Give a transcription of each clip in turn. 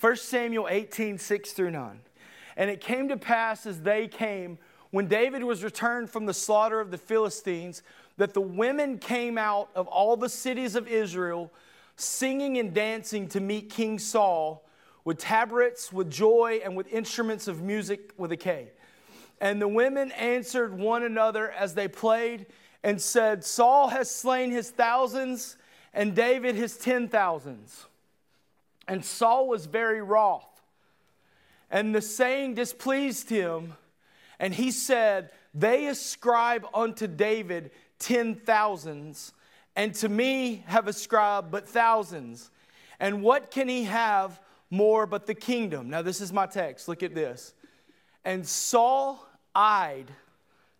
1 Samuel 18, 6 through 9. And it came to pass as they came, when David was returned from the slaughter of the Philistines, that the women came out of all the cities of Israel, singing and dancing to meet King Saul with tabrets, with joy, and with instruments of music with a K. And the women answered one another as they played and said, Saul has slain his thousands and David his ten thousands. And Saul was very wroth. And the saying displeased him. And he said, They ascribe unto David ten thousands, and to me have ascribed but thousands. And what can he have more but the kingdom? Now, this is my text. Look at this. And Saul eyed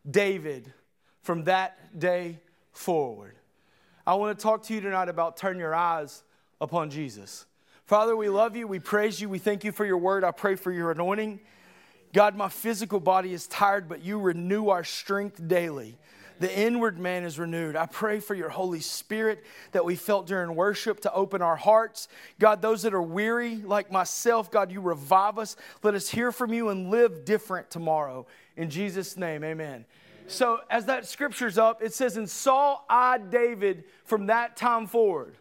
David from that day forward. I want to talk to you tonight about turn your eyes upon Jesus. Father, we love you. We praise you. We thank you for your word. I pray for your anointing. God, my physical body is tired, but you renew our strength daily. The inward man is renewed. I pray for your Holy Spirit that we felt during worship to open our hearts. God, those that are weary, like myself, God, you revive us. Let us hear from you and live different tomorrow. In Jesus' name, amen. So, as that scripture's up, it says, And Saul eyed David from that time forward.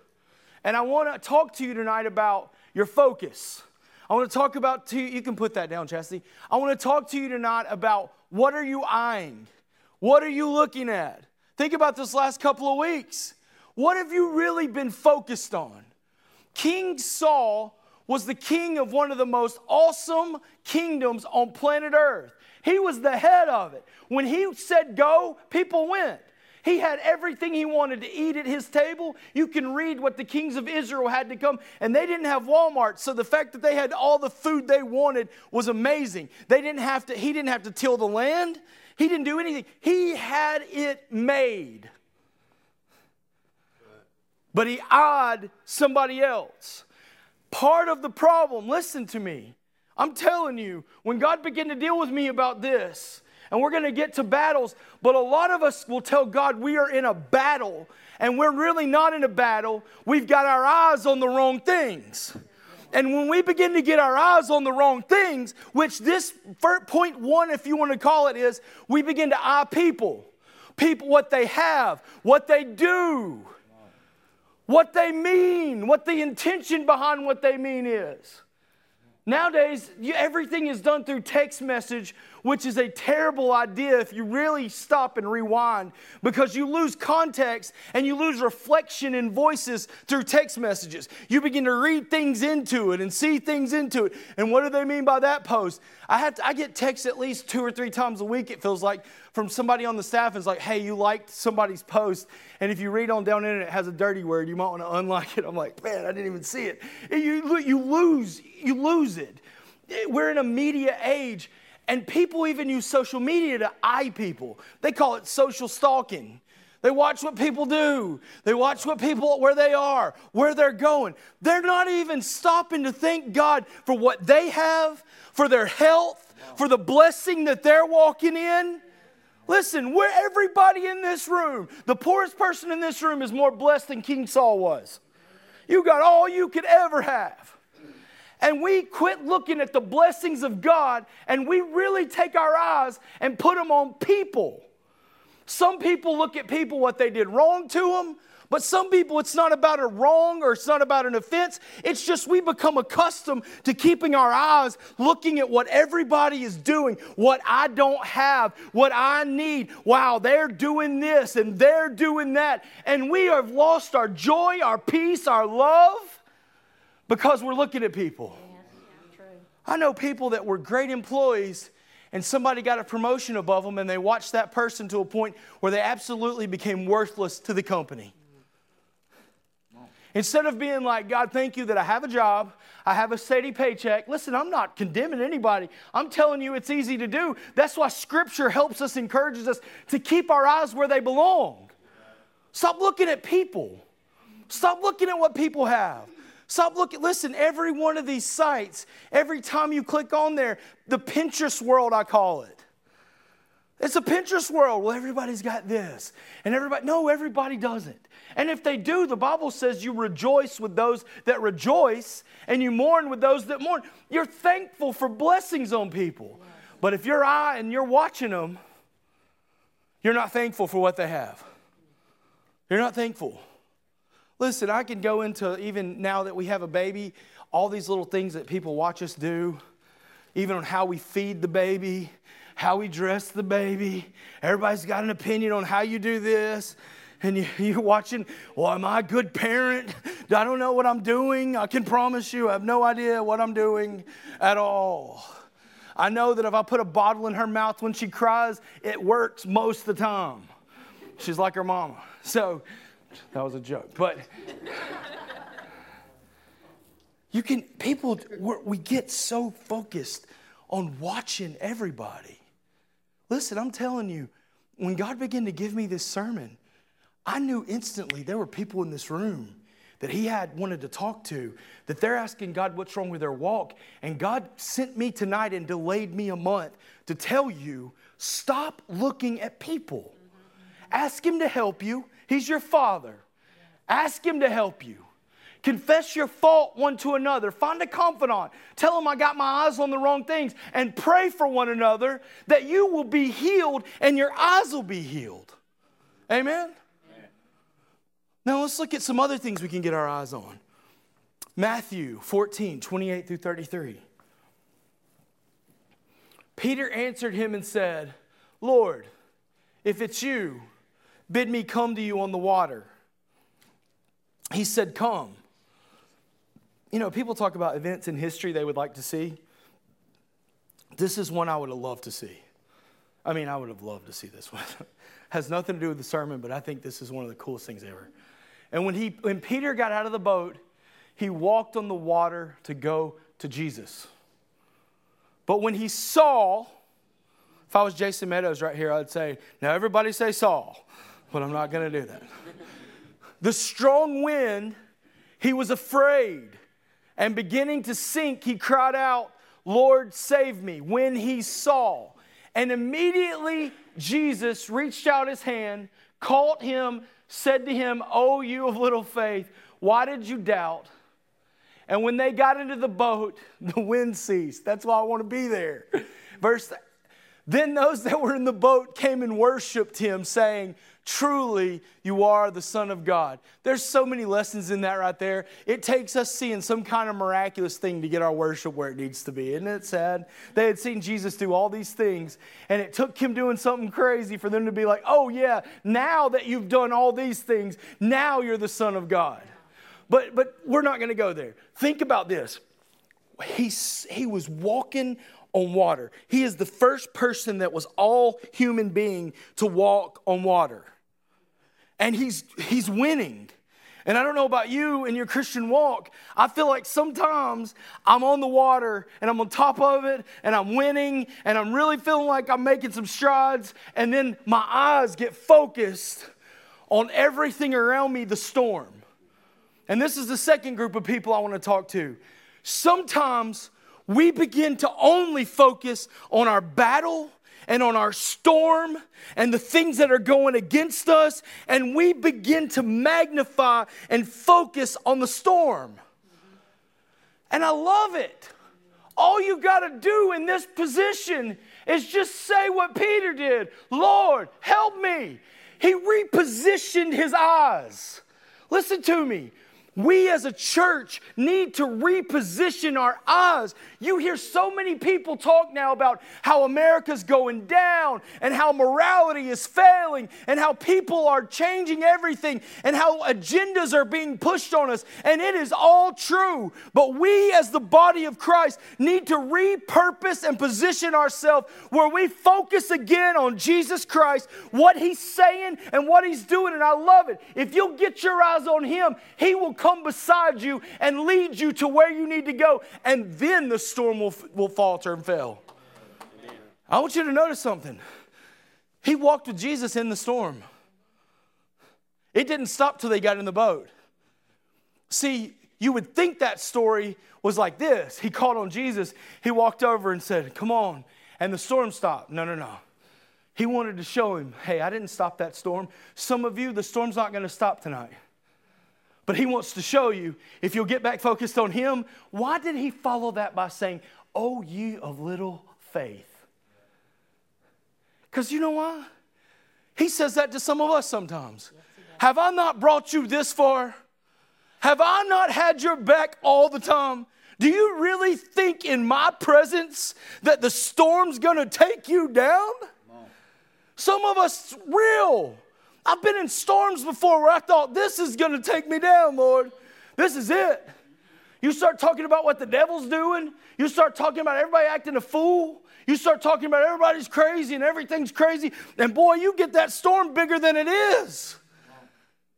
And I want to talk to you tonight about your focus. I want to talk about to you, you can put that down, Chastity. I want to talk to you tonight about what are you eyeing? What are you looking at? Think about this last couple of weeks. What have you really been focused on? King Saul was the king of one of the most awesome kingdoms on planet Earth. He was the head of it. When he said go, people went. He had everything he wanted to eat at his table. You can read what the kings of Israel had to come, and they didn't have Walmart. So the fact that they had all the food they wanted was amazing. They didn't have to, he didn't have to till the land. He didn't do anything. He had it made. But he eyed somebody else. Part of the problem, listen to me, I'm telling you, when God began to deal with me about this, and we're going to get to battles, but a lot of us will tell God we are in a battle, and we're really not in a battle. We've got our eyes on the wrong things. And when we begin to get our eyes on the wrong things, which this point one, if you want to call it, is we begin to eye people. People, what they have, what they do, what they mean, what the intention behind what they mean is. Nowadays, you, everything is done through text message, which is a terrible idea if you really stop and rewind because you lose context and you lose reflection in voices through text messages. You begin to read things into it and see things into it. And what do they mean by that post? I, have to, I get texts at least two or three times a week, it feels like, from somebody on the staff. And it's like, hey, you liked somebody's post. And if you read on down in it, it has a dirty word, you might want to unlike it. I'm like, man, I didn't even see it. You, you lose, you lose it. We're in a media age and people even use social media to eye people. They call it social stalking. They watch what people do. They watch what people where they are, where they're going. They're not even stopping to thank God for what they have, for their health, for the blessing that they're walking in. Listen, we're everybody in this room. The poorest person in this room is more blessed than King Saul was. You got all you could ever have and we quit looking at the blessings of God and we really take our eyes and put them on people. Some people look at people what they did wrong to them, but some people it's not about a wrong or it's not about an offense. It's just we become accustomed to keeping our eyes looking at what everybody is doing, what I don't have, what I need. Wow, they're doing this and they're doing that. And we have lost our joy, our peace, our love because we're looking at people. I know people that were great employees and somebody got a promotion above them and they watched that person to a point where they absolutely became worthless to the company. Instead of being like, God, thank you that I have a job, I have a steady paycheck. Listen, I'm not condemning anybody. I'm telling you it's easy to do. That's why Scripture helps us, encourages us to keep our eyes where they belong. Stop looking at people. Stop looking at what people have. Stop looking. Listen, every one of these sites, every time you click on there, the Pinterest world, I call it. It's a Pinterest world. Well, everybody's got this. And everybody, no, everybody doesn't. And if they do, the Bible says you rejoice with those that rejoice and you mourn with those that mourn. You're thankful for blessings on people. But if you're I and you're watching them, you're not thankful for what they have. You're not thankful. Listen, I can go into even now that we have a baby, all these little things that people watch us do, even on how we feed the baby, how we dress the baby. Everybody's got an opinion on how you do this. And you, you're watching, well, am I a good parent? I don't know what I'm doing. I can promise you, I have no idea what I'm doing at all. I know that if I put a bottle in her mouth when she cries, it works most of the time. She's like her mama. So that was a joke. But you can, people, we get so focused on watching everybody. Listen, I'm telling you, when God began to give me this sermon, I knew instantly there were people in this room that he had wanted to talk to that they're asking God what's wrong with their walk. And God sent me tonight and delayed me a month to tell you stop looking at people. Ask him to help you. He's your father. Ask him to help you. Confess your fault one to another. Find a confidant. Tell them I got my eyes on the wrong things and pray for one another that you will be healed and your eyes will be healed. Amen? Now let's look at some other things we can get our eyes on. Matthew 14, 28 through 33. Peter answered him and said, Lord, if it's you, bid me come to you on the water. He said, Come. You know, people talk about events in history they would like to see. This is one I would have loved to see. I mean, I would have loved to see this one. Has nothing to do with the sermon, but I think this is one of the coolest things ever. And when, he, when Peter got out of the boat, he walked on the water to go to Jesus. But when he saw, if I was Jason Meadows right here, I'd say, now everybody say Saul, but I'm not going to do that. the strong wind, he was afraid and beginning to sink, he cried out, Lord, save me, when he saw. And immediately Jesus reached out his hand, caught him, said to him, Oh, you of little faith, why did you doubt? And when they got into the boat, the wind ceased. That's why I want to be there. Verse then those that were in the boat came and worshiped him, saying, Truly, you are the Son of God. There's so many lessons in that right there. It takes us seeing some kind of miraculous thing to get our worship where it needs to be. Isn't it sad? They had seen Jesus do all these things, and it took him doing something crazy for them to be like, oh, yeah, now that you've done all these things, now you're the Son of God. But, but we're not going to go there. Think about this. He, he was walking on water. He is the first person that was all human being to walk on water and he's he's winning. And I don't know about you in your Christian walk. I feel like sometimes I'm on the water and I'm on top of it and I'm winning and I'm really feeling like I'm making some strides. And then my eyes get focused on everything around me, the storm. And this is the second group of people I want to talk to. Sometimes we begin to only focus on our battle and on our storm and the things that are going against us, and we begin to magnify and focus on the storm. And I love it. All you got to do in this position is just say what Peter did Lord, help me. He repositioned his eyes. Listen to me. We as a church need to reposition our eyes. You hear so many people talk now about how America's going down and how morality is failing and how people are changing everything and how agendas are being pushed on us. And it is all true. But we as the body of Christ need to repurpose and position ourselves where we focus again on Jesus Christ, what he's saying and what he's doing. And I love it. If you'll get your eyes on him, he will come beside you and lead you to where you need to go. And then the storm will, will falter and fail. I want you to notice something. He walked with Jesus in the storm. It didn't stop till they got in the boat. See, you would think that story was like this. He called on Jesus. He walked over and said, Come on. And the storm stopped. No, no, no. He wanted to show him, hey, I didn't stop that storm. Some of you, the storm's not going to stop tonight. But he wants to show you, if you'll get back focused on him, why did he follow that by saying, Oh, ye of little faith? Because you know why? He says that to some of us sometimes. Yes, Have I not brought you this far? Have I not had your back all the time? Do you really think in my presence that the storm's gonna take you down? Some of us, real. I've been in storms before where I thought, this is going to take me down, Lord. This is it. You start talking about what the devil's doing. You start talking about everybody acting a fool. You start talking about everybody's crazy and everything's crazy. And boy, you get that storm bigger than it is.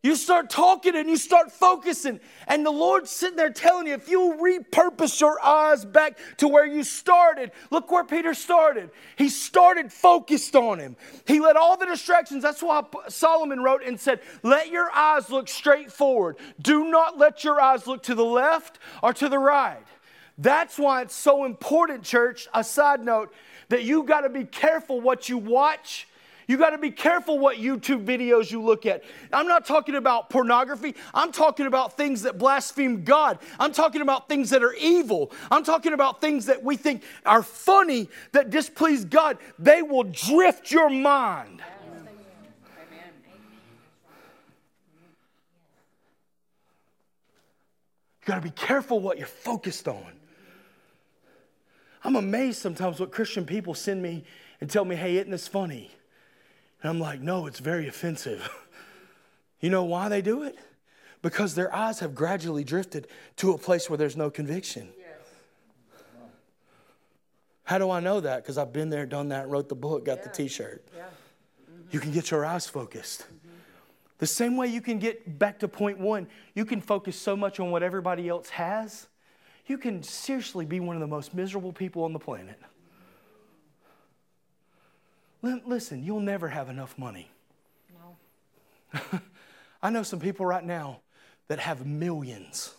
You start talking and you start focusing, and the Lord's sitting there telling you if you repurpose your eyes back to where you started, look where Peter started. He started focused on Him. He let all the distractions, that's why Solomon wrote and said, Let your eyes look straight forward. Do not let your eyes look to the left or to the right. That's why it's so important, church. A side note that you got to be careful what you watch you got to be careful what YouTube videos you look at. I'm not talking about pornography. I'm talking about things that blaspheme God. I'm talking about things that are evil. I'm talking about things that we think are funny that displease God. They will drift your mind. You got to be careful what you're focused on. I'm amazed sometimes what Christian people send me and tell me, hey, isn't this funny? And I'm like, no, it's very offensive. you know why they do it? Because their eyes have gradually drifted to a place where there's no conviction. Yes. How do I know that? Because I've been there, done that, wrote the book, got yeah. the t shirt. Yeah. Mm-hmm. You can get your eyes focused. Mm-hmm. The same way you can get back to point one, you can focus so much on what everybody else has, you can seriously be one of the most miserable people on the planet. Listen, you'll never have enough money. No. I know some people right now that have millions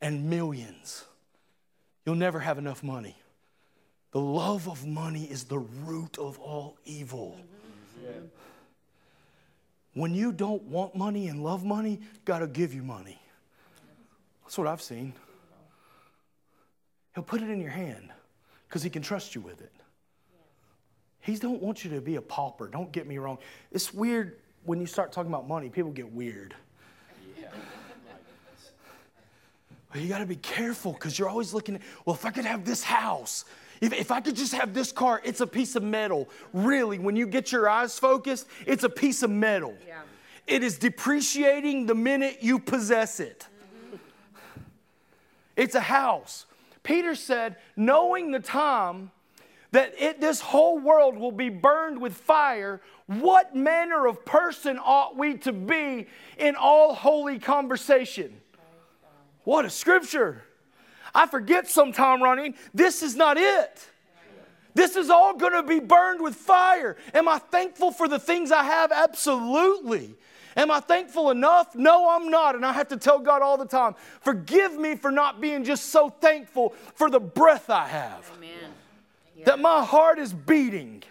and millions. You'll never have enough money. The love of money is the root of all evil. Mm-hmm. When you don't want money and love money, God will give you money. That's what I've seen. He'll put it in your hand because He can trust you with it. He don't want you to be a pauper. Don't get me wrong. It's weird when you start talking about money, people get weird. Yeah. But you got to be careful because you're always looking at, well, if I could have this house, if, if I could just have this car, it's a piece of metal. Really, when you get your eyes focused, it's a piece of metal. Yeah. It is depreciating the minute you possess it. Mm-hmm. It's a house. Peter said, knowing the time that it, this whole world will be burned with fire, what manner of person ought we to be in all holy conversation? What a scripture. I forget sometime running, this is not it. This is all going to be burned with fire. Am I thankful for the things I have? Absolutely. Am I thankful enough? No, I'm not. And I have to tell God all the time, forgive me for not being just so thankful for the breath I have. Amen that my heart is beating.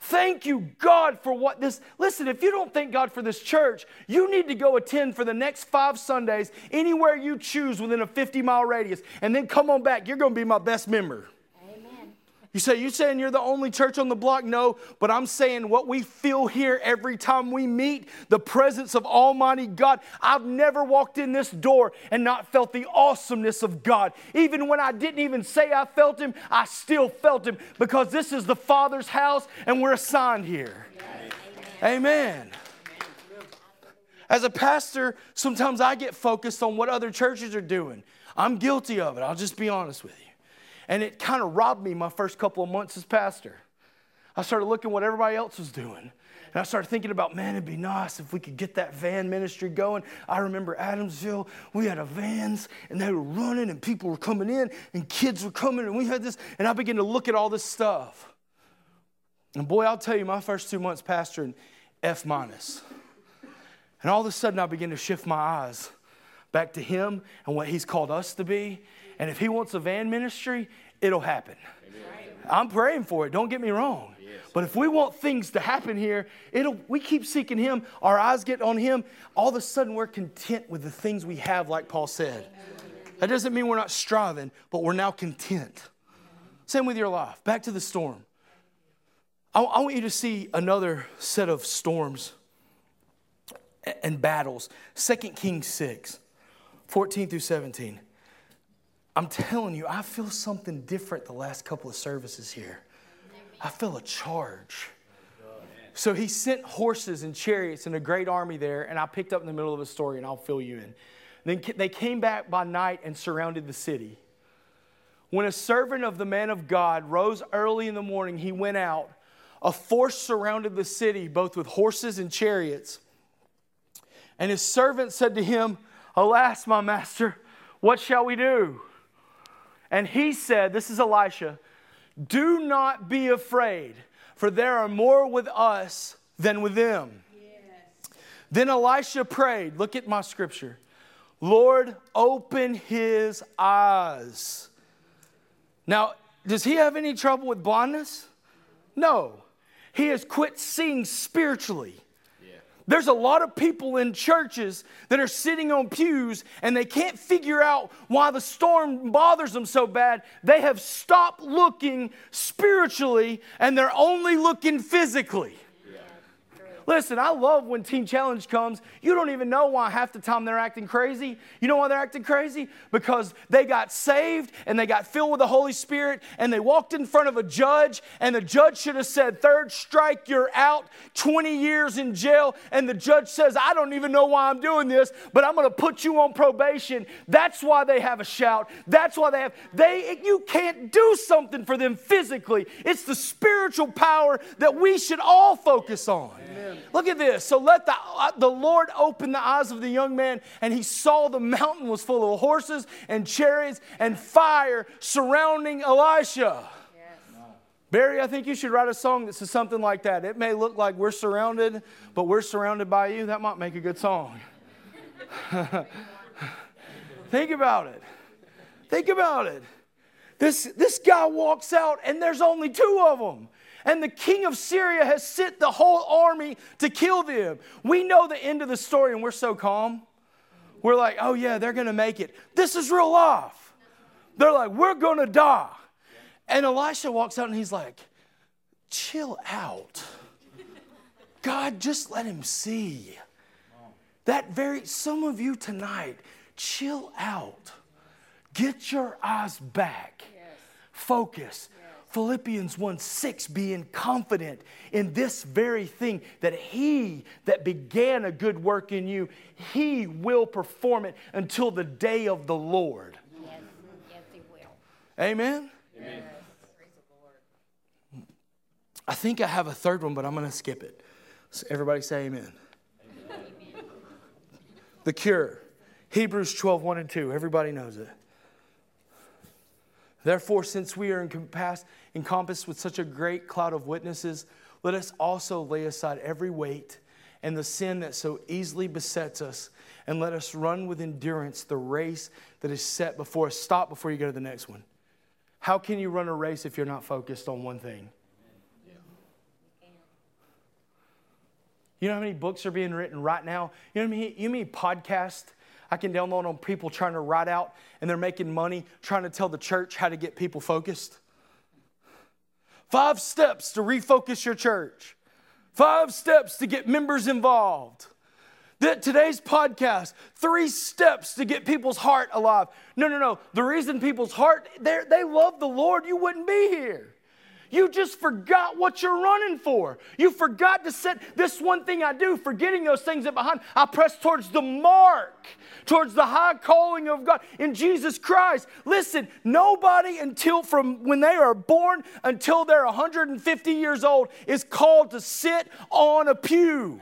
Thank you, God, for what this. Listen, if you don't thank God for this church, you need to go attend for the next five Sundays anywhere you choose within a 50 mile radius, and then come on back. You're going to be my best member. You say, you saying you're the only church on the block? No, but I'm saying what we feel here every time we meet, the presence of Almighty God. I've never walked in this door and not felt the awesomeness of God. Even when I didn't even say I felt Him, I still felt Him because this is the Father's house and we're assigned here. Amen. Amen. As a pastor, sometimes I get focused on what other churches are doing. I'm guilty of it. I'll just be honest with you. And it kind of robbed me my first couple of months as pastor. I started looking what everybody else was doing. And I started thinking about, man, it'd be nice if we could get that van ministry going. I remember Adamsville, we had a vans and they were running and people were coming in and kids were coming and we had this. And I began to look at all this stuff. And boy, I'll tell you, my first two months pastoring, F minus. And all of a sudden, I began to shift my eyes back to Him and what He's called us to be and if he wants a van ministry, it'll happen. Amen. I'm praying for it. Don't get me wrong. Yeah. But if we want things to happen here, it'll we keep seeking him, our eyes get on him, all of a sudden we're content with the things we have, like Paul said. That doesn't mean we're not striving, but we're now content. Same with your life. Back to the storm. I, I want you to see another set of storms and battles. 2 Kings 6, 14 through 17. I'm telling you, I feel something different the last couple of services here. I feel a charge. So he sent horses and chariots and a great army there, and I picked up in the middle of the story, and I'll fill you in. Then they came back by night and surrounded the city. When a servant of the man of God rose early in the morning, he went out. A force surrounded the city, both with horses and chariots. And his servant said to him, Alas, my master, what shall we do? And he said, This is Elisha, do not be afraid, for there are more with us than with them. Yes. Then Elisha prayed, Look at my scripture. Lord, open his eyes. Now, does he have any trouble with blindness? No. He has quit seeing spiritually. There's a lot of people in churches that are sitting on pews and they can't figure out why the storm bothers them so bad. They have stopped looking spiritually and they're only looking physically. Listen, I love when Teen Challenge comes. You don't even know why half the time they're acting crazy. You know why they're acting crazy? Because they got saved and they got filled with the Holy Spirit and they walked in front of a judge and the judge should have said, Third strike, you're out, 20 years in jail. And the judge says, I don't even know why I'm doing this, but I'm going to put you on probation. That's why they have a shout. That's why they have, they, you can't do something for them physically. It's the spiritual power that we should all focus on. Amen. Look at this. So let the, uh, the Lord open the eyes of the young man, and he saw the mountain was full of horses and chariots and fire surrounding Elisha. Barry, I think you should write a song that says something like that. It may look like we're surrounded, but we're surrounded by you. That might make a good song. think about it. Think about it. This, this guy walks out, and there's only two of them and the king of Syria has sent the whole army to kill them. We know the end of the story and we're so calm. We're like, oh yeah, they're gonna make it. This is real life. They're like, we're gonna die. And Elisha walks out and he's like, chill out. God, just let him see. That very, some of you tonight, chill out. Get your eyes back. Focus. Philippians 1 6, being confident in this very thing that he that began a good work in you, he will perform it until the day of the Lord. Yes, yes he will. Amen? Amen. I think I have a third one, but I'm going to skip it. So everybody say amen. amen. The cure. Hebrews 12, 1 and 2. Everybody knows it. Therefore, since we are encompassed with such a great cloud of witnesses, let us also lay aside every weight and the sin that so easily besets us, and let us run with endurance the race that is set before us. Stop before you go to the next one. How can you run a race if you're not focused on one thing? You know how many books are being written right now? You know how many, you mean podcasts I can download on people trying to write out and they're making money trying to tell the church how to get people focused. Five steps to refocus your church. Five steps to get members involved. That today's podcast, three steps to get people's heart alive. No, no, no. The reason people's heart, they love the Lord, you wouldn't be here. You just forgot what you're running for. You forgot to set this one thing I do, forgetting those things that behind. I press towards the mark, towards the high calling of God in Jesus Christ. Listen, nobody until from when they are born until they're 150 years old is called to sit on a pew.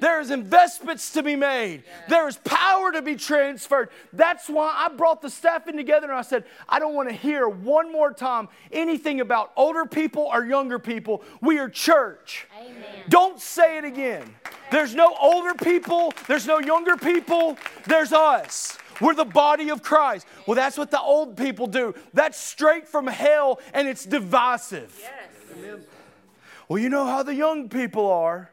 There is investments to be made. There is power to be transferred. That's why I brought the staff in together and I said, I don't want to hear one more time anything about older people or younger people. We are church. Amen. Don't say it again. There's no older people, there's no younger people, there's us. We're the body of Christ. Well, that's what the old people do. That's straight from hell and it's divisive. Yes. Well, you know how the young people are.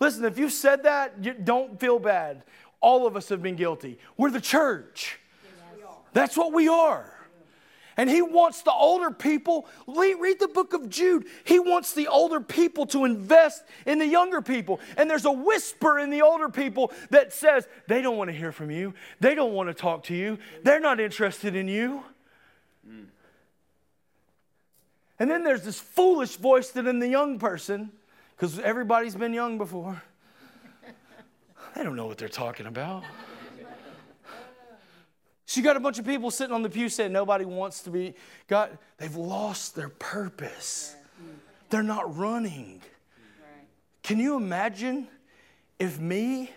Listen, if you said that, you don't feel bad. All of us have been guilty. We're the church. That's what we are. And he wants the older people, read the book of Jude. He wants the older people to invest in the younger people. And there's a whisper in the older people that says, they don't want to hear from you. They don't want to talk to you. They're not interested in you. And then there's this foolish voice that in the young person, because everybody's been young before, they don't know what they're talking about. So you got a bunch of people sitting on the pew saying nobody wants to be God. They've lost their purpose. They're not running. Can you imagine if me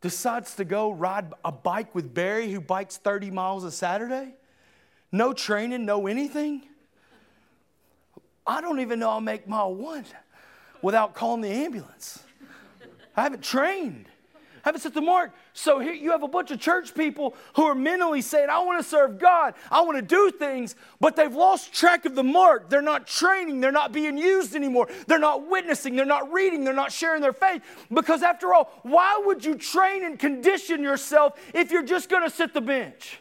decides to go ride a bike with Barry who bikes 30 miles a Saturday? No training, no anything? I don't even know I'll make mile one without calling the ambulance. I haven't trained I haven't set the mark. So here you have a bunch of church people who are mentally saying, I want to serve God, I want to do things, but they've lost track of the mark. They're not training, they're not being used anymore, they're not witnessing, they're not reading, they're not sharing their faith. Because after all, why would you train and condition yourself if you're just going to sit the bench?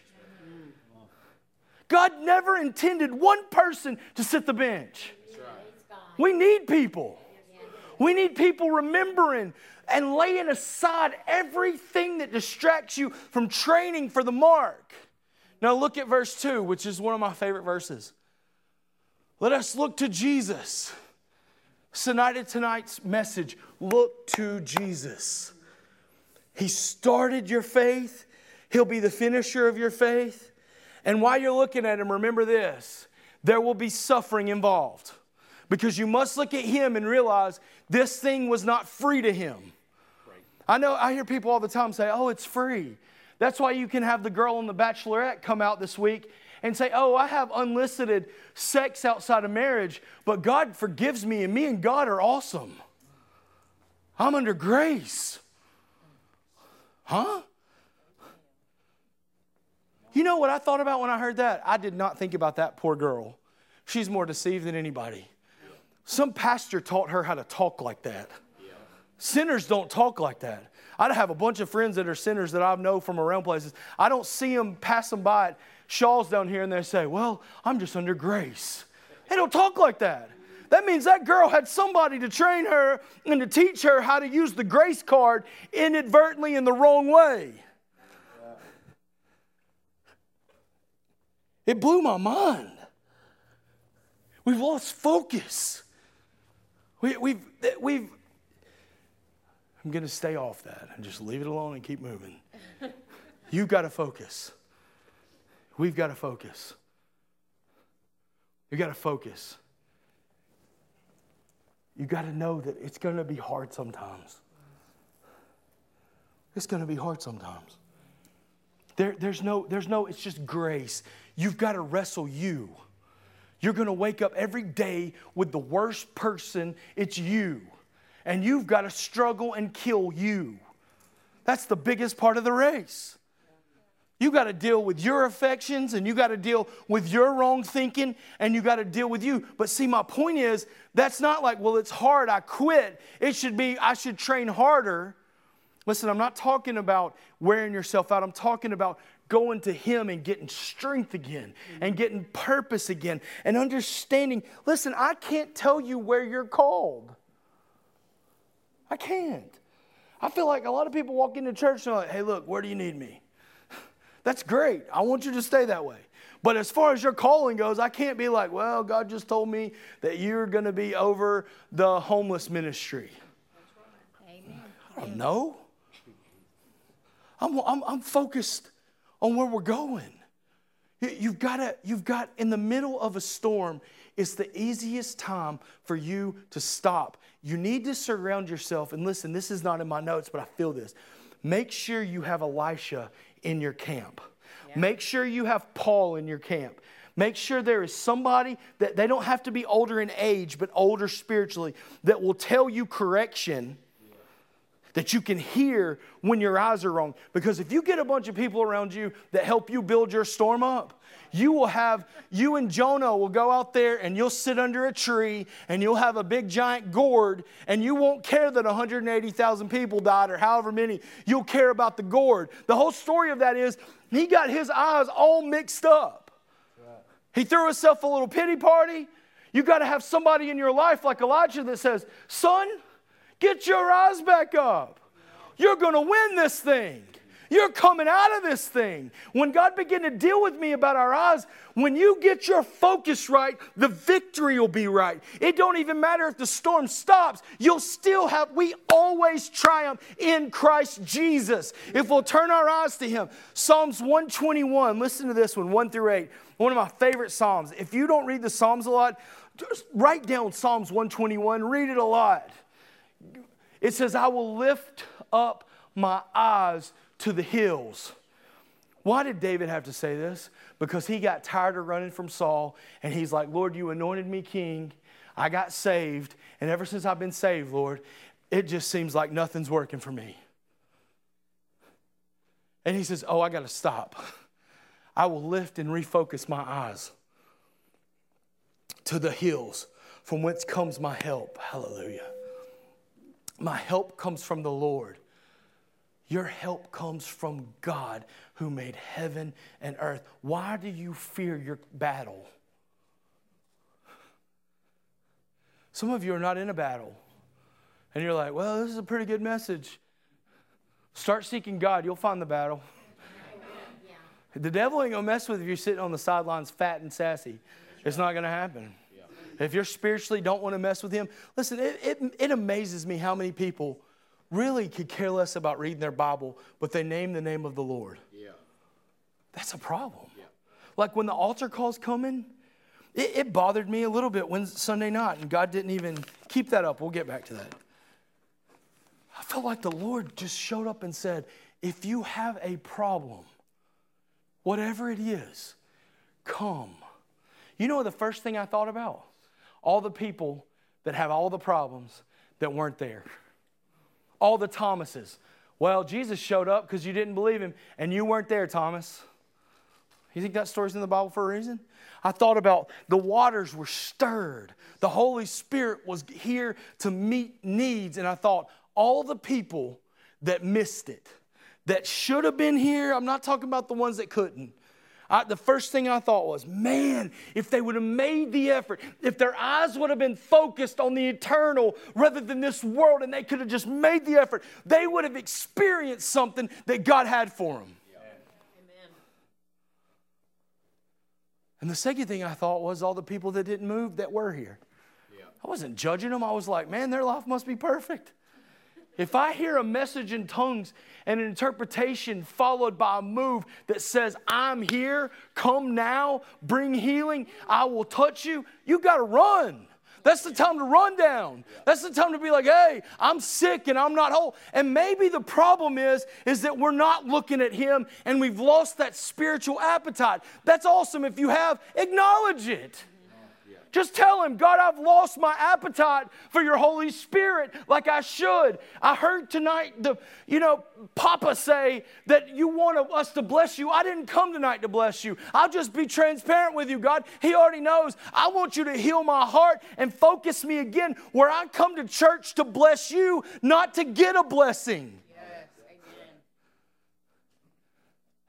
God never intended one person to sit the bench. We need people. We need people remembering and laying aside everything that distracts you from training for the mark. Now, look at verse 2, which is one of my favorite verses. Let us look to Jesus. Tonight, tonight's message look to Jesus. He started your faith, He'll be the finisher of your faith. And while you're looking at Him, remember this there will be suffering involved because you must look at Him and realize this thing was not free to Him. I know I hear people all the time say, oh, it's free. That's why you can have the girl on The Bachelorette come out this week and say, oh, I have unlisted sex outside of marriage, but God forgives me and me and God are awesome. I'm under grace. Huh? You know what I thought about when I heard that? I did not think about that poor girl. She's more deceived than anybody. Some pastor taught her how to talk like that. Sinners don't talk like that. I have a bunch of friends that are sinners that I know from around places. I don't see them pass them by at Shaw's down here and they say, Well, I'm just under grace. They don't talk like that. That means that girl had somebody to train her and to teach her how to use the grace card inadvertently in the wrong way. It blew my mind. We've lost focus. We, have we've, we've I'm going to stay off that and just leave it alone and keep moving. You've got to focus. We've got to focus. You've got to focus. You've got to know that it's going to be hard sometimes. It's going to be hard sometimes. There, there's, no, there's no, it's just grace. You've got to wrestle you. You're going to wake up every day with the worst person, it's you and you've got to struggle and kill you. That's the biggest part of the race. You got to deal with your affections and you got to deal with your wrong thinking and you got to deal with you. But see, my point is that's not like, well, it's hard, I quit. It should be, I should train harder. Listen, I'm not talking about wearing yourself out. I'm talking about going to Him and getting strength again and getting purpose again and understanding. Listen, I can't tell you where you're called. I can't. I feel like a lot of people walk into church and are like, hey, look, where do you need me? That's great. I want you to stay that way. But as far as your calling goes, I can't be like, well, God just told me that you're going to be over the homeless ministry. Amen. I don't know. I'm, I'm, I'm focused on where we're going. You've got to, you've got, in the middle of a storm, it's the easiest time for you to stop. You need to surround yourself, and listen, this is not in my notes, but I feel this. Make sure you have Elisha in your camp. Yeah. Make sure you have Paul in your camp. Make sure there is somebody that they don't have to be older in age, but older spiritually, that will tell you correction that you can hear when your eyes are wrong. Because if you get a bunch of people around you that help you build your storm up, you will have, you and Jonah will go out there and you'll sit under a tree and you'll have a big giant gourd and you won't care that 180,000 people died or however many. You'll care about the gourd. The whole story of that is he got his eyes all mixed up. He threw himself a little pity party. You got to have somebody in your life like Elijah that says, Son, get your eyes back up. You're going to win this thing. You're coming out of this thing. When God began to deal with me about our eyes, when you get your focus right, the victory will be right. It don't even matter if the storm stops, you'll still have, we always triumph in Christ Jesus if we'll turn our eyes to Him. Psalms 121, listen to this one, 1 through 8. One of my favorite Psalms. If you don't read the Psalms a lot, just write down Psalms 121, read it a lot. It says, I will lift up my eyes to the hills. Why did David have to say this? Because he got tired of running from Saul and he's like, Lord, you anointed me king. I got saved. And ever since I've been saved, Lord, it just seems like nothing's working for me. And he says, Oh, I got to stop. I will lift and refocus my eyes to the hills from whence comes my help. Hallelujah. My help comes from the Lord your help comes from God who made heaven and earth. Why do you fear your battle? Some of you are not in a battle. And you're like, well, this is a pretty good message. Start seeking God, you'll find the battle. Yeah. The devil ain't gonna mess with you if you're sitting on the sidelines fat and sassy. It's not gonna happen. If you're spiritually don't want to mess with him, listen, it, it, it amazes me how many people really could care less about reading their Bible, but they name the name of the Lord. Yeah. That's a problem. Yeah. Like when the altar calls coming, it, it bothered me a little bit when Sunday night, and God didn't even keep that up. We'll get back to that. I felt like the Lord just showed up and said, if you have a problem, whatever it is, come. You know the first thing I thought about? All the people that have all the problems that weren't there all the Thomases. Well, Jesus showed up because you didn't believe him and you weren't there, Thomas. You think that story's in the Bible for a reason? I thought about the waters were stirred. The Holy Spirit was here to meet needs. And I thought, all the people that missed it, that should have been here, I'm not talking about the ones that couldn't, I, the first thing I thought was, man, if they would have made the effort, if their eyes would have been focused on the eternal rather than this world, and they could have just made the effort, they would have experienced something that God had for them. Amen. And the second thing I thought was all the people that didn't move that were here. Yeah. I wasn't judging them. I was like, man, their life must be perfect. If I hear a message in tongues and an interpretation followed by a move that says, I'm here, come now, bring healing, I will touch you, you got to run. That's the time to run down. That's the time to be like, hey, I'm sick and I'm not whole. And maybe the problem is, is that we're not looking at him and we've lost that spiritual appetite. That's awesome. If you have, acknowledge it. Just tell him, God, I've lost my appetite for your Holy Spirit like I should. I heard tonight the, you know, Papa say that you want us to bless you. I didn't come tonight to bless you. I'll just be transparent with you, God. He already knows. I want you to heal my heart and focus me again where I come to church to bless you, not to get a blessing. Yes.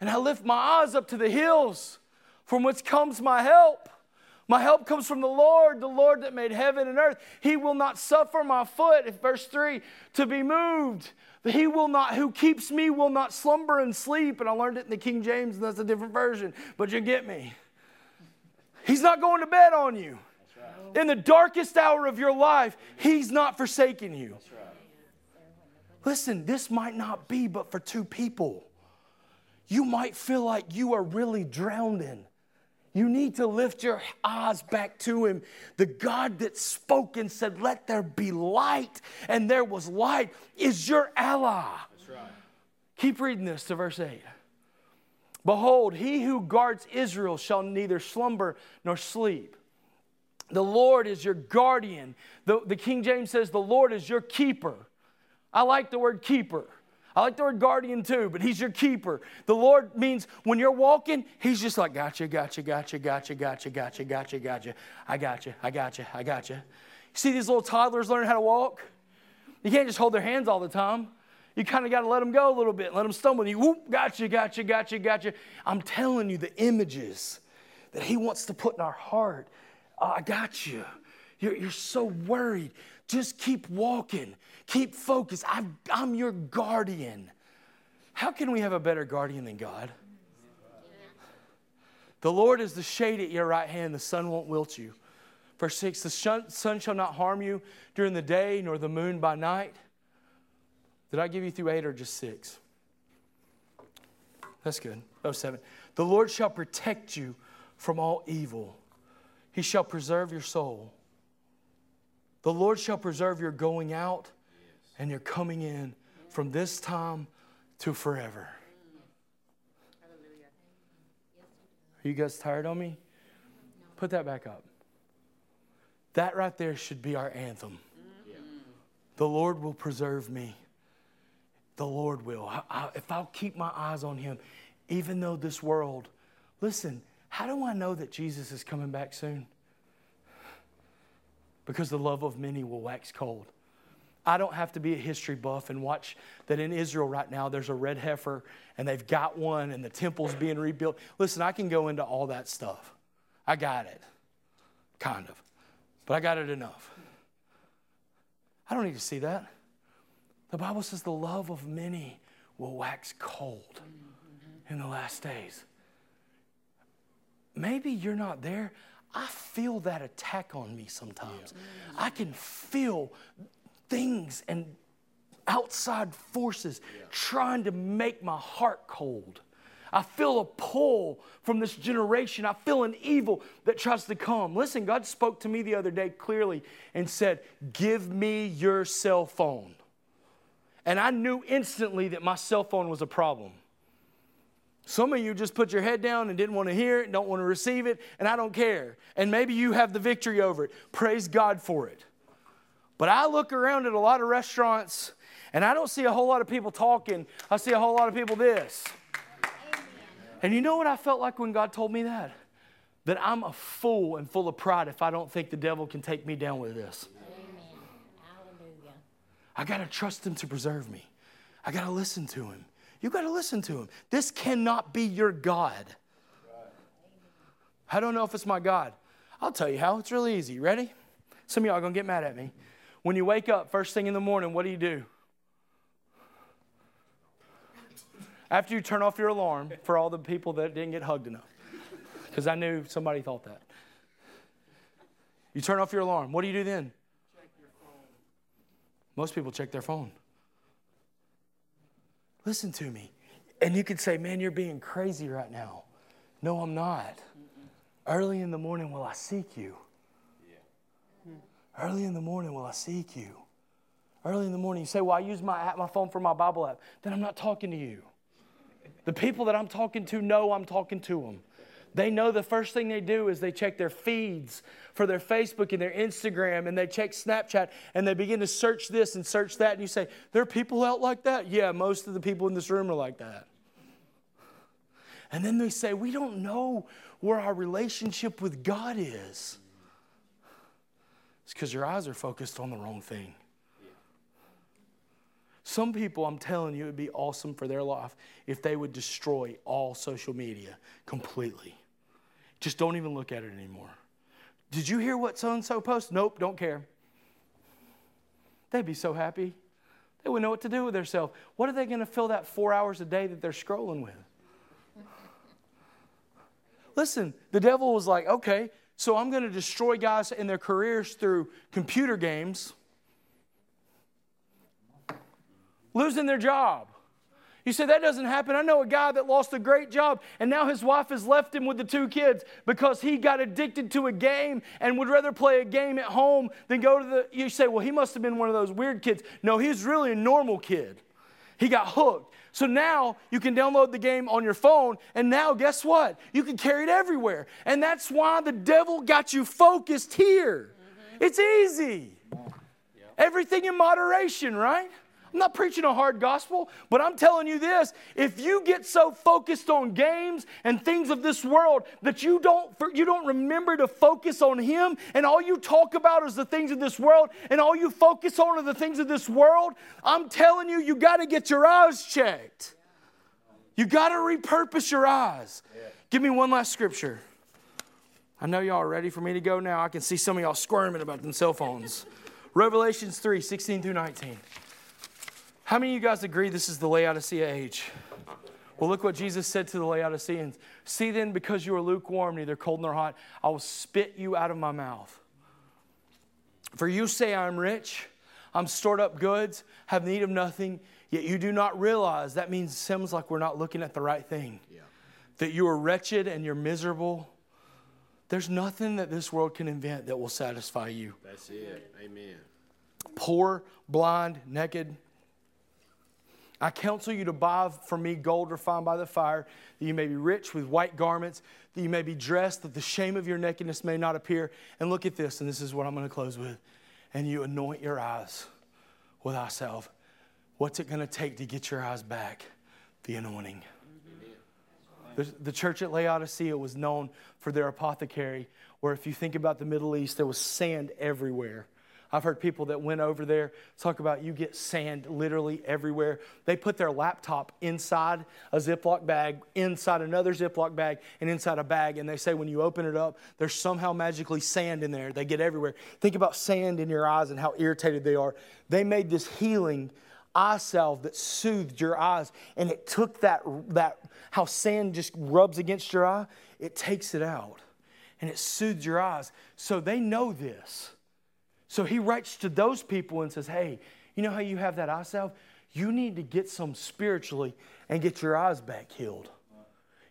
And I lift my eyes up to the hills from which comes my help. My help comes from the Lord, the Lord that made heaven and earth. He will not suffer my foot, verse 3, to be moved. He will not, who keeps me will not slumber and sleep. And I learned it in the King James, and that's a different version, but you get me. He's not going to bed on you. In the darkest hour of your life, He's not forsaking you. Listen, this might not be but for two people. You might feel like you are really drowning. You need to lift your eyes back to Him. The God that spoke and said, Let there be light, and there was light, is your ally. That's right. Keep reading this to verse 8. Behold, he who guards Israel shall neither slumber nor sleep. The Lord is your guardian. The, the King James says, The Lord is your keeper. I like the word keeper. I like the word guardian too, but he's your keeper. The Lord means when you're walking, he's just like, gotcha, gotcha, gotcha, gotcha, gotcha, gotcha, gotcha, gotcha. I gotcha, I gotcha, I gotcha. You see these little toddlers learning how to walk? You can't just hold their hands all the time. You kind of got to let them go a little bit, let them stumble. You, whoop, gotcha, gotcha, gotcha, gotcha. I'm telling you, the images that he wants to put in our heart. Oh, I got you. You're, you're so worried. Just keep walking, keep focused. i I'm your guardian. How can we have a better guardian than God? The Lord is the shade at your right hand, the sun won't wilt you. Verse 6 The sun shall not harm you during the day, nor the moon by night. Did I give you through eight or just six? That's good. Oh, seven. The Lord shall protect you from all evil, He shall preserve your soul. The Lord shall preserve your going out and your coming in from this time to forever. Are you guys tired on me? Put that back up. That right there should be our anthem. The Lord will preserve me. The Lord will. I, I, if I'll keep my eyes on Him, even though this world, listen, how do I know that Jesus is coming back soon? Because the love of many will wax cold. I don't have to be a history buff and watch that in Israel right now there's a red heifer and they've got one and the temple's being rebuilt. Listen, I can go into all that stuff. I got it, kind of, but I got it enough. I don't need to see that. The Bible says the love of many will wax cold in the last days. Maybe you're not there. I feel that attack on me sometimes. Yeah. I can feel things and outside forces yeah. trying to make my heart cold. I feel a pull from this generation. I feel an evil that tries to come. Listen, God spoke to me the other day clearly and said, Give me your cell phone. And I knew instantly that my cell phone was a problem. Some of you just put your head down and didn't want to hear it, don't want to receive it, and I don't care. And maybe you have the victory over it. Praise God for it. But I look around at a lot of restaurants and I don't see a whole lot of people talking. I see a whole lot of people this. And you know what I felt like when God told me that? That I'm a fool and full of pride if I don't think the devil can take me down with this. Amen. Hallelujah. I got to trust him to preserve me. I got to listen to him. You got to listen to him. This cannot be your God. I don't know if it's my God. I'll tell you how. It's really easy. Ready? Some of y'all are going to get mad at me. When you wake up first thing in the morning, what do you do? After you turn off your alarm for all the people that didn't get hugged enough, because I knew somebody thought that. You turn off your alarm. What do you do then? Most people check their phone. Listen to me. And you could say, man, you're being crazy right now. No, I'm not. Early in the morning will I seek you. Early in the morning will I seek you. Early in the morning, you say, Well, I use my, app, my phone for my Bible app. Then I'm not talking to you. The people that I'm talking to know I'm talking to them. They know the first thing they do is they check their feeds for their Facebook and their Instagram and they check Snapchat and they begin to search this and search that. And you say, There are people out like that? Yeah, most of the people in this room are like that. And then they say, We don't know where our relationship with God is. It's because your eyes are focused on the wrong thing. Some people, I'm telling you, it would be awesome for their life if they would destroy all social media completely. Just don't even look at it anymore. Did you hear what so and so posted? Nope, don't care. They'd be so happy. They wouldn't know what to do with themselves. What are they going to fill that four hours a day that they're scrolling with? Listen, the devil was like, okay, so I'm going to destroy guys in their careers through computer games losing their job. You say that doesn't happen. I know a guy that lost a great job and now his wife has left him with the two kids because he got addicted to a game and would rather play a game at home than go to the. You say, well, he must have been one of those weird kids. No, he's really a normal kid. He got hooked. So now you can download the game on your phone, and now guess what? You can carry it everywhere. And that's why the devil got you focused here. Mm-hmm. It's easy. Yeah. Everything in moderation, right? I'm not preaching a hard gospel, but I'm telling you this if you get so focused on games and things of this world that you don't, you don't remember to focus on Him, and all you talk about is the things of this world, and all you focus on are the things of this world, I'm telling you, you got to get your eyes checked. You got to repurpose your eyes. Give me one last scripture. I know y'all are ready for me to go now. I can see some of y'all squirming about them cell phones. Revelations 3 16 through 19. How many of you guys agree this is the Laodicea age? Well, look what Jesus said to the Laodiceans. See then, because you are lukewarm, neither cold nor hot, I will spit you out of my mouth. For you say, I'm rich, I'm stored up goods, have need of nothing, yet you do not realize. That means it seems like we're not looking at the right thing. Yeah. That you are wretched and you're miserable. There's nothing that this world can invent that will satisfy you. That's it. Amen. Poor, blind, naked, I counsel you to buy for me gold refined by the fire, that you may be rich with white garments, that you may be dressed, that the shame of your nakedness may not appear. And look at this, and this is what I'm going to close with. And you anoint your eyes with eye salve. What's it going to take to get your eyes back? The anointing. The, the church at Laodicea was known for their apothecary, where if you think about the Middle East, there was sand everywhere. I've heard people that went over there talk about you get sand literally everywhere. They put their laptop inside a Ziploc bag, inside another Ziploc bag, and inside a bag. And they say when you open it up, there's somehow magically sand in there. They get everywhere. Think about sand in your eyes and how irritated they are. They made this healing eye salve that soothed your eyes. And it took that, that how sand just rubs against your eye, it takes it out. And it soothes your eyes. So they know this. So he writes to those people and says, Hey, you know how you have that eye salve? You need to get some spiritually and get your eyes back healed.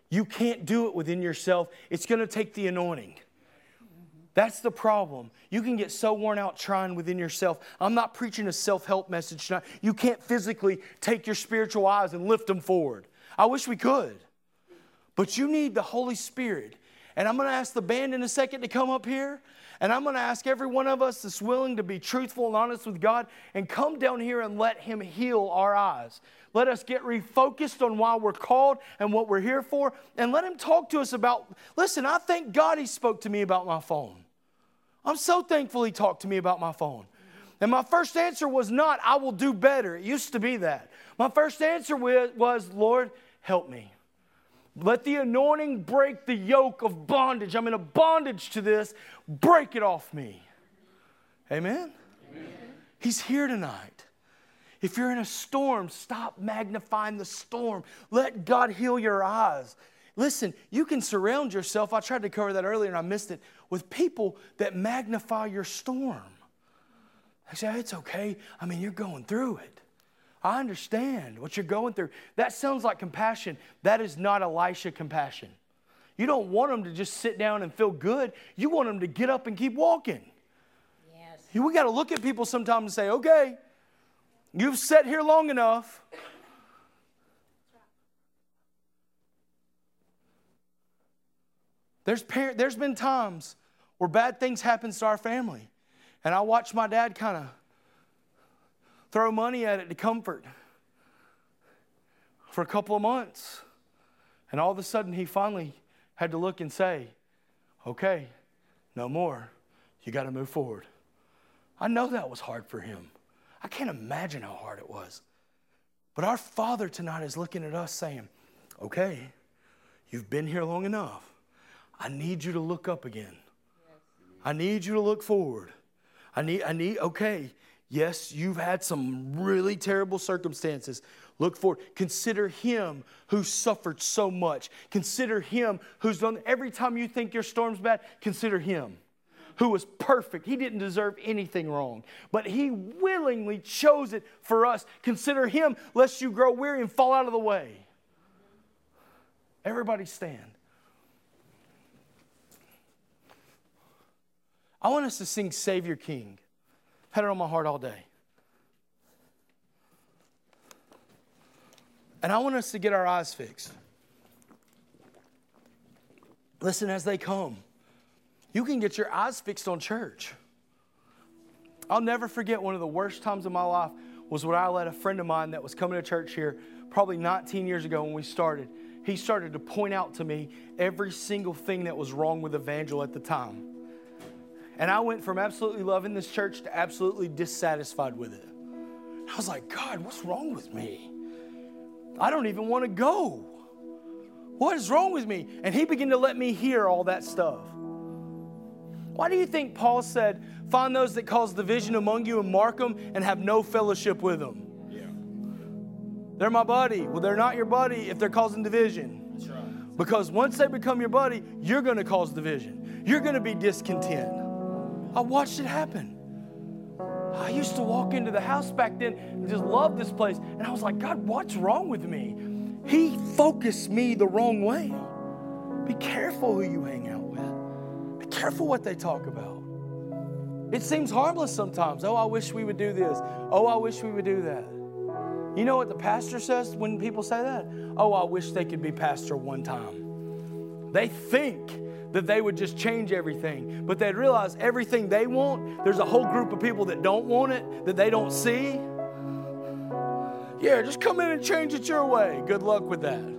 You can't do it within yourself, it's going to take the anointing. That's the problem. You can get so worn out trying within yourself. I'm not preaching a self help message tonight. You can't physically take your spiritual eyes and lift them forward. I wish we could. But you need the Holy Spirit. And I'm going to ask the band in a second to come up here. And I'm going to ask every one of us that's willing to be truthful and honest with God and come down here and let Him heal our eyes. Let us get refocused on why we're called and what we're here for. And let Him talk to us about, listen, I thank God He spoke to me about my phone. I'm so thankful He talked to me about my phone. And my first answer was not, I will do better. It used to be that. My first answer was, Lord, help me. Let the anointing break the yoke of bondage. I'm in a bondage to this. Break it off me. Amen? Amen? He's here tonight. If you're in a storm, stop magnifying the storm. Let God heal your eyes. Listen, you can surround yourself, I tried to cover that earlier and I missed it, with people that magnify your storm. They say, it's okay. I mean, you're going through it. I understand what you're going through. That sounds like compassion. That is not Elisha compassion. You don't want them to just sit down and feel good. You want them to get up and keep walking. Yes. We got to look at people sometimes and say, okay, you've sat here long enough. There's, parent, there's been times where bad things happen to our family. And I watched my dad kind of throw money at it to comfort for a couple of months. And all of a sudden, he finally had to look and say, okay, no more. You got to move forward. I know that was hard for him. I can't imagine how hard it was. But our Father tonight is looking at us saying, okay, you've been here long enough. I need you to look up again. I need you to look forward. I need, I need, okay, Yes, you've had some really terrible circumstances. Look forward. Consider him who suffered so much. Consider him who's done every time you think your storm's bad, consider him who was perfect. He didn't deserve anything wrong, but he willingly chose it for us. Consider him lest you grow weary and fall out of the way. Everybody stand. I want us to sing Savior King. Had it on my heart all day. And I want us to get our eyes fixed. Listen, as they come, you can get your eyes fixed on church. I'll never forget one of the worst times of my life was when I let a friend of mine that was coming to church here probably 19 years ago when we started, he started to point out to me every single thing that was wrong with Evangel at the time. And I went from absolutely loving this church to absolutely dissatisfied with it. I was like, God, what's wrong with me? I don't even want to go. What is wrong with me? And he began to let me hear all that stuff. Why do you think Paul said, Find those that cause division among you and mark them and have no fellowship with them? Yeah. They're my buddy. Well, they're not your buddy if they're causing division. That's right. Because once they become your buddy, you're going to cause division. You're going to be discontent. I watched it happen. I used to walk into the house back then and just love this place. And I was like, God, what's wrong with me? He focused me the wrong way. Be careful who you hang out with, be careful what they talk about. It seems harmless sometimes. Oh, I wish we would do this. Oh, I wish we would do that. You know what the pastor says when people say that? Oh, I wish they could be pastor one time. They think that they would just change everything. But they'd realize everything they want, there's a whole group of people that don't want it, that they don't see. Yeah, just come in and change it your way. Good luck with that.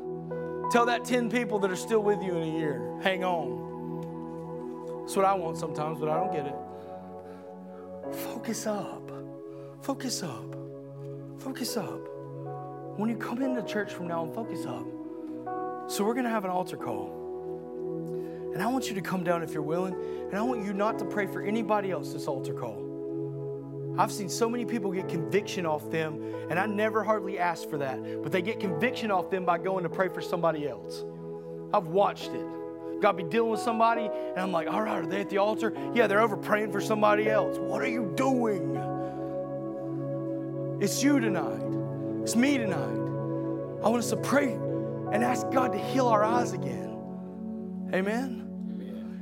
Tell that 10 people that are still with you in a year, hang on. That's what I want sometimes, but I don't get it. Focus up. Focus up. Focus up. When you come into church from now on, focus up. So, we're going to have an altar call. And I want you to come down if you're willing. And I want you not to pray for anybody else this altar call. I've seen so many people get conviction off them, and I never hardly ask for that, but they get conviction off them by going to pray for somebody else. I've watched it. God be dealing with somebody, and I'm like, all right, are they at the altar? Yeah, they're over praying for somebody else. What are you doing? It's you tonight. It's me tonight. I want us to pray and ask God to heal our eyes again. Amen.